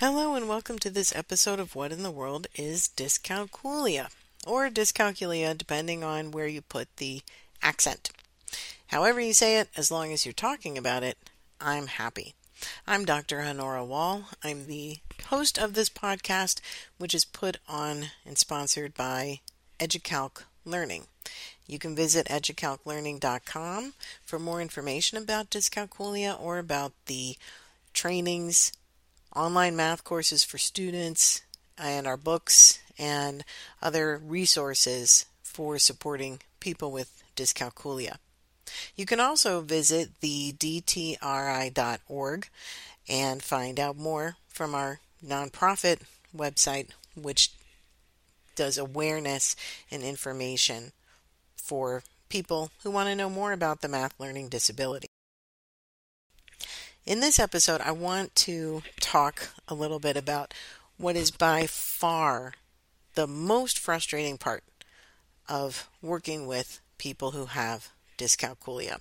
Hello and welcome to this episode of What in the World is Dyscalculia, or Dyscalculia, depending on where you put the accent. However you say it, as long as you're talking about it, I'm happy. I'm Dr. Honora Wall. I'm the host of this podcast, which is put on and sponsored by EduCalc Learning. You can visit educalclearning.com for more information about dyscalculia or about the trainings online math courses for students, and our books and other resources for supporting people with dyscalculia. You can also visit the dtri.org and find out more from our nonprofit website, which does awareness and information for people who want to know more about the math learning disability. In this episode, I want to talk a little bit about what is by far the most frustrating part of working with people who have dyscalculia.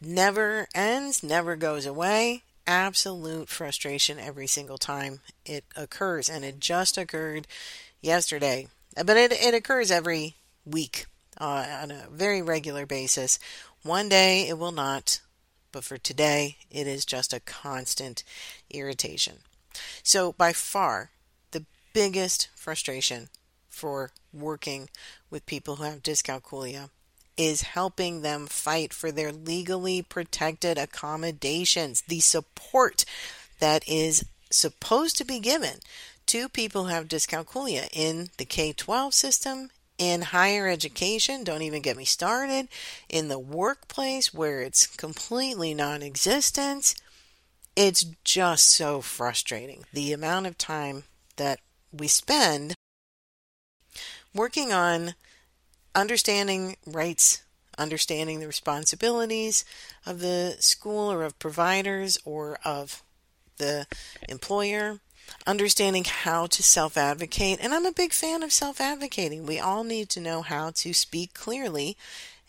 Never ends, never goes away. Absolute frustration every single time it occurs. And it just occurred yesterday. But it, it occurs every week uh, on a very regular basis. One day it will not but for today, it is just a constant irritation. So, by far, the biggest frustration for working with people who have dyscalculia is helping them fight for their legally protected accommodations, the support that is supposed to be given to people who have dyscalculia in the K 12 system in higher education, don't even get me started, in the workplace where it's completely non existent. It's just so frustrating. The amount of time that we spend working on understanding rights, understanding the responsibilities of the school or of providers or of the employer, understanding how to self advocate. And I'm a big fan of self advocating. We all need to know how to speak clearly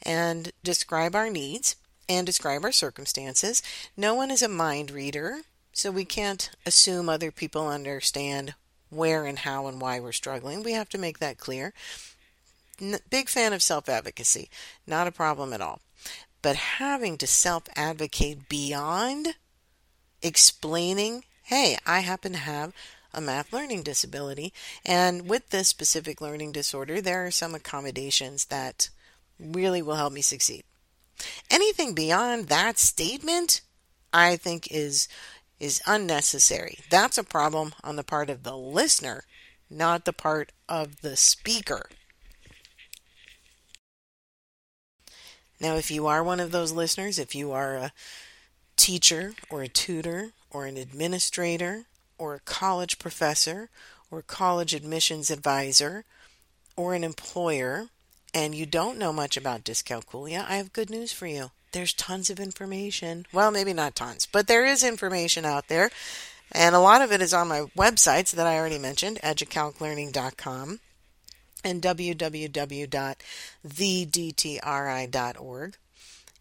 and describe our needs and describe our circumstances. No one is a mind reader, so we can't assume other people understand where and how and why we're struggling. We have to make that clear. N- big fan of self advocacy, not a problem at all. But having to self advocate beyond explaining hey, I happen to have a math learning disability. And with this specific learning disorder, there are some accommodations that really will help me succeed. Anything beyond that statement, I think is is unnecessary. That's a problem on the part of the listener, not the part of the speaker. Now, if you are one of those listeners, if you are a teacher or a tutor or an administrator or a college professor or college admissions advisor or an employer and you don't know much about dyscalculia, I have good news for you. There's tons of information. Well, maybe not tons, but there is information out there. And a lot of it is on my websites that I already mentioned, educalclearning.com and www.thedtri.org.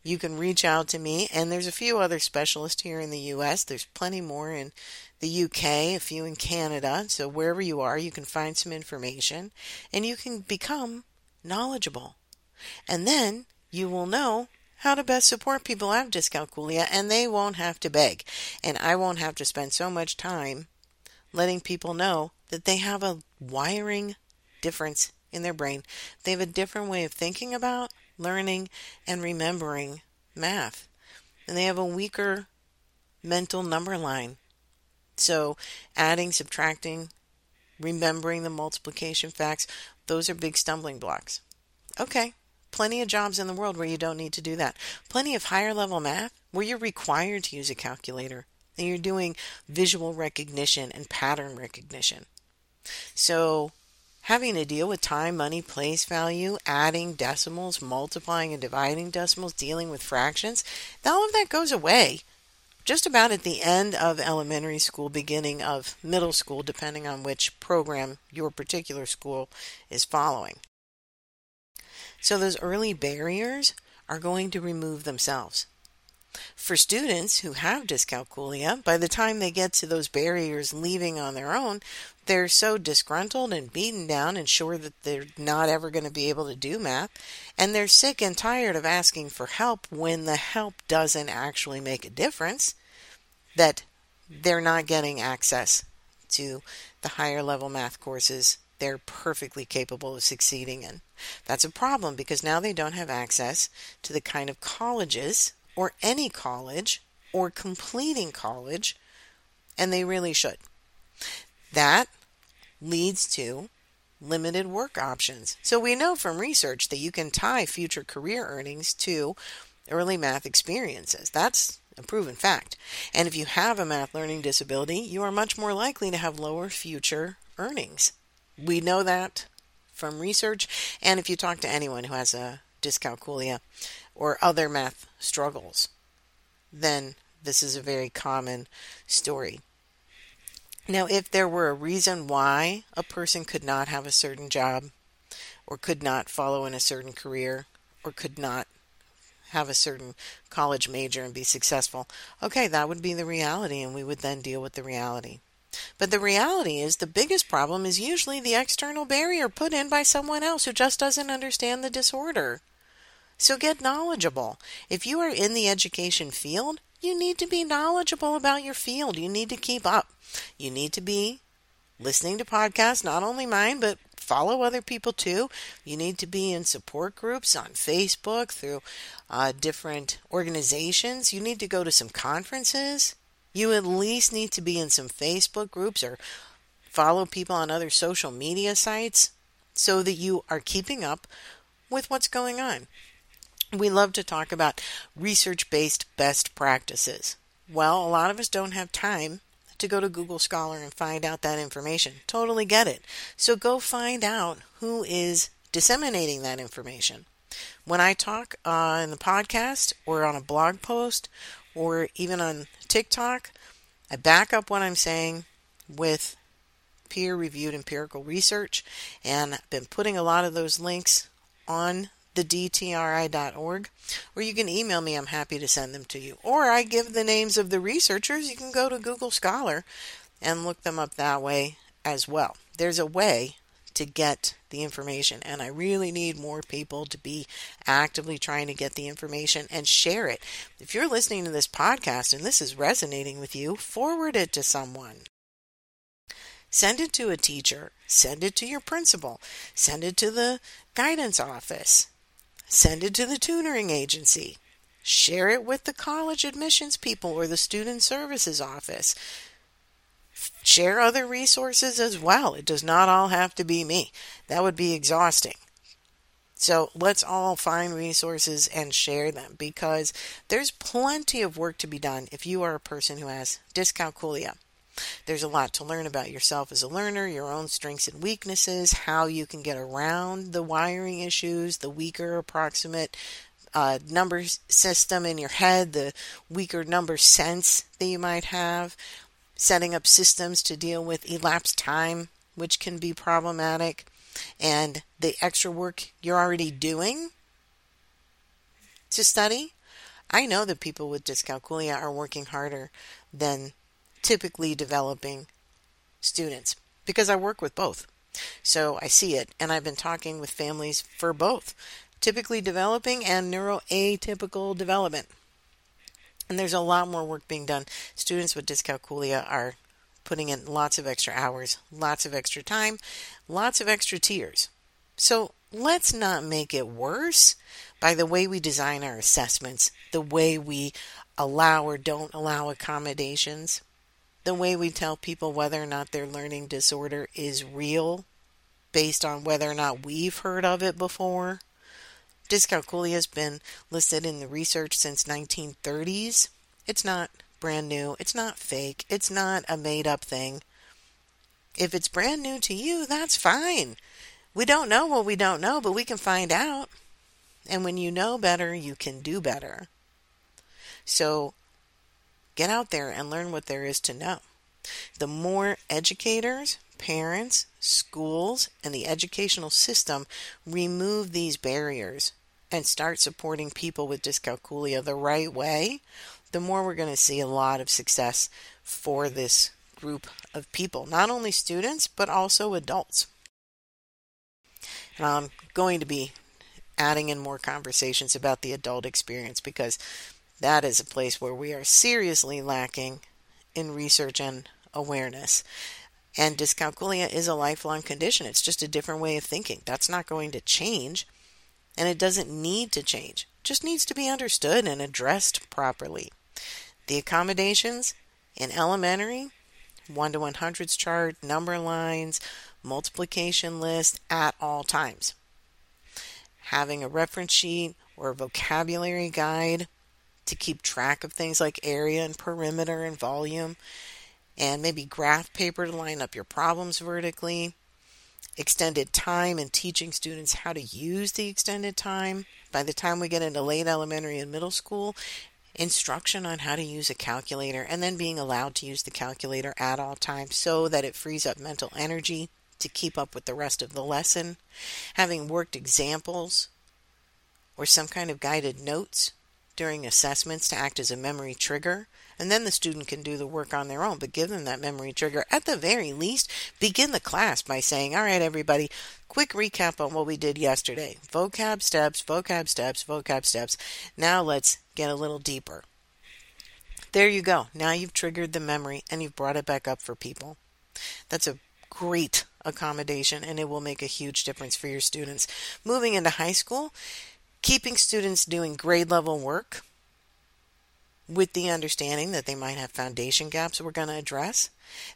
You can reach out to me, and there's a few other specialists here in the U.S. There's plenty more in the UK, a few in Canada. So wherever you are, you can find some information, and you can become knowledgeable. And then you will know how to best support people who have dyscalculia, and they won't have to beg. And I won't have to spend so much time letting people know that they have a wiring difference in their brain. They have a different way of thinking about learning, and remembering math. And they have a weaker mental number line. So, adding, subtracting, remembering the multiplication facts, those are big stumbling blocks. Okay, plenty of jobs in the world where you don't need to do that. Plenty of higher level math where you're required to use a calculator and you're doing visual recognition and pattern recognition. So, having to deal with time, money, place value, adding decimals, multiplying and dividing decimals, dealing with fractions, all of that goes away just about at the end of elementary school, beginning of middle school, depending on which program your particular school is following. So those early barriers are going to remove themselves. For students who have dyscalculia, by the time they get to those barriers leaving on their own, they're so disgruntled and beaten down and sure that they're not ever going to be able to do math. And they're sick and tired of asking for help when the help doesn't actually make a difference, that they're not getting access to the higher level math courses they're perfectly capable of succeeding in. That's a problem because now they don't have access to the kind of colleges or any college or completing college, and they really should. That leads to limited work options. So we know from research that you can tie future career earnings to early math experiences. That's a proven fact. And if you have a math learning disability, you are much more likely to have lower future earnings. We know that from research, and if you talk to anyone who has a dyscalculia or other math struggles, then this is a very common story. Now, if there were a reason why a person could not have a certain job, or could not follow in a certain career, or could not have a certain college major and be successful, okay, that would be the reality, and we would then deal with the reality. But the reality is the biggest problem is usually the external barrier put in by someone else who just doesn't understand the disorder. So get knowledgeable. If you are in the education field, you need to be knowledgeable about your field. You need to keep up. You need to be listening to podcasts, not only mine, but follow other people too. You need to be in support groups on Facebook through uh, different organizations. You need to go to some conferences. You at least need to be in some Facebook groups or follow people on other social media sites so that you are keeping up with what's going on. We love to talk about research based best practices. Well, a lot of us don't have time to go to Google Scholar and find out that information. Totally get it. So go find out who is disseminating that information. When I talk uh, in the podcast or on a blog post or even on TikTok, I back up what I'm saying with peer reviewed empirical research, and I've been putting a lot of those links on the dtri.org, or you can email me. I'm happy to send them to you. Or I give the names of the researchers. You can go to Google Scholar and look them up that way as well. There's a way to get the information. And I really need more people to be actively trying to get the information and share it. If you're listening to this podcast and this is resonating with you, forward it to someone. Send it to a teacher, send it to your principal, send it to the guidance office, send it to the tutoring agency. Share it with the college admissions people or the student services office share other resources as well. It does not all have to be me. That would be exhausting. So let's all find resources and share them because there's plenty of work to be done if you are a person who has dyscalculia. There's a lot to learn about yourself as a learner, your own strengths and weaknesses, how you can get around the wiring issues, the weaker approximate uh, number system in your head, the weaker number sense that you might have, setting up systems to deal with elapsed time, which can be problematic, and the extra work you're already doing to study. I know that people with dyscalculia are working harder than typically developing students because I work with both. So I see it, and I've been talking with families for both typically developing and neuroatypical development. And there's a lot more work being done. Students with dyscalculia are putting in lots of extra hours, lots of extra time, lots of extra tears. So let's not make it worse by the way we design our assessments, the way we allow or don't allow accommodations, the way we tell people whether or not their learning disorder is real based on whether or not we've heard of it before. Dyscalculia has been listed in the research since 1930s. It's not brand new. It's not fake. It's not a made up thing. If it's brand new to you, that's fine. We don't know what we don't know, but we can find out. And when you know better, you can do better. So get out there and learn what there is to know. The more educators, parents, schools, and the educational system remove these barriers and start supporting people with dyscalculia the right way, the more we're going to see a lot of success for this group of people, not only students, but also adults. And I'm going to be adding in more conversations about the adult experience because that is a place where we are seriously lacking in research and awareness. And dyscalculia is a lifelong condition. It's just a different way of thinking. That's not going to change, and it doesn't need to change. It just needs to be understood and addressed properly. The accommodations in elementary, 1 to 100s chart, number lines, multiplication list at all times. Having a reference sheet or a vocabulary guide to keep track of things like area and perimeter and volume, and maybe graph paper to line up your problems vertically. Extended time and teaching students how to use the extended time. By the time we get into late elementary and middle school, instruction on how to use a calculator and then being allowed to use the calculator at all times so that it frees up mental energy to keep up with the rest of the lesson. Having worked examples or some kind of guided notes during assessments to act as a memory trigger. And then the student can do the work on their own, but give them that memory trigger. At the very least, begin the class by saying, All right, everybody, quick recap on what we did yesterday. Vocab steps, vocab steps, vocab steps. Now let's get a little deeper. There you go. Now you've triggered the memory and you've brought it back up for people. That's a great accommodation and it will make a huge difference for your students. Moving into high school, keeping students doing grade level work with the understanding that they might have foundation gaps we're going to address,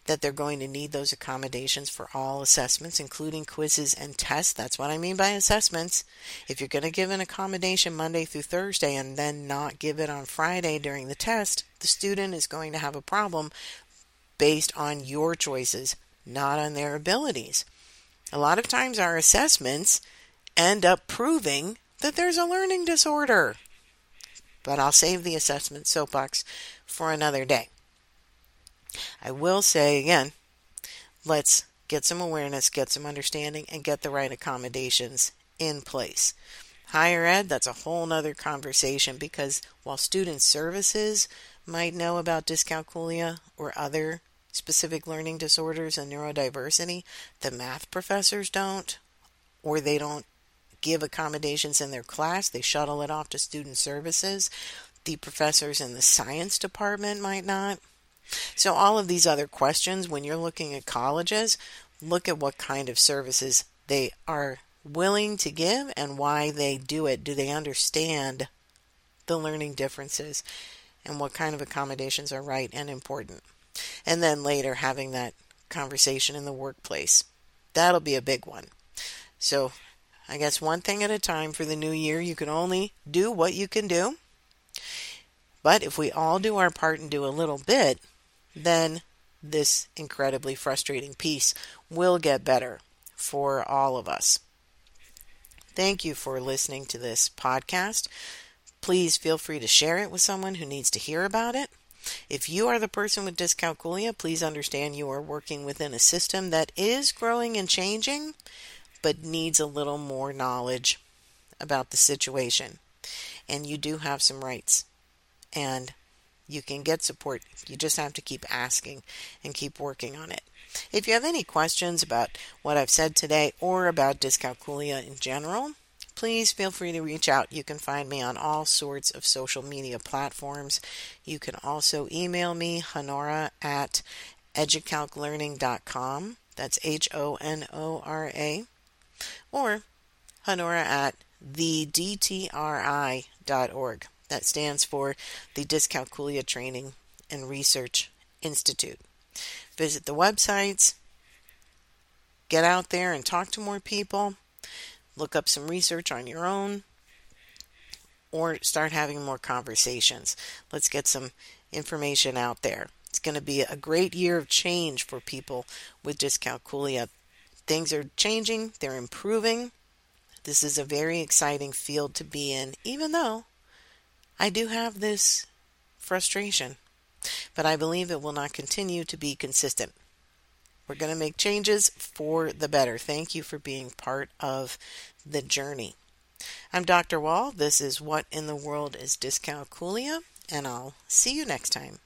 that they're going to need those accommodations for all assessments, including quizzes and tests. That's what I mean by assessments. If you're going to give an accommodation Monday through Thursday and then not give it on Friday during the test, the student is going to have a problem based on your choices, not on their abilities. A lot of times, our assessments end up proving that there's a learning disorder. But I'll save the assessment soapbox for another day. I will say again, let's get some awareness, get some understanding, and get the right accommodations in place. Higher ed, that's a whole nother conversation because while student services might know about dyscalculia or other specific learning disorders and neurodiversity, the math professors don't, or they don't give accommodations in their class, they shuttle it off to student services. The professors in the science department might not. So, all of these other questions, when you're looking at colleges, look at what kind of services they are willing to give and why they do it. Do they understand the learning differences and what kind of accommodations are right and important? And then later, having that conversation in the workplace. That'll be a big one. So, I guess one thing at a time for the new year. You can only do what you can do. But if we all do our part and do a little bit, then this incredibly frustrating piece will get better for all of us. Thank you for listening to this podcast. Please feel free to share it with someone who needs to hear about it. If you are the person with dyscalculia, please understand you are working within a system that is growing and changing but needs a little more knowledge about the situation. And you do have some rights. And you can get support. You just have to keep asking and keep working on it. If you have any questions about what I've said today or about dyscalculia in general, please feel free to reach out. You can find me on all sorts of social media platforms. You can also email me, honora at educalclearning.com. That's H O N O R A or Honora at thedtri.org. That stands for the Dyscalculia Training and Research Institute. Visit the websites, get out there and talk to more people, look up some research on your own, or start having more conversations. Let's get some information out there. It's going to be a great year of change for people with dyscalculia. Things are changing, they're improving. This is a very exciting field to be in, even though I do have this frustration. But I believe it will not continue to be consistent. We're going to make changes for the better. Thank you for being part of the journey. I'm Dr. Wall. This is What in the World is Dyscalculia? And I'll see you next time.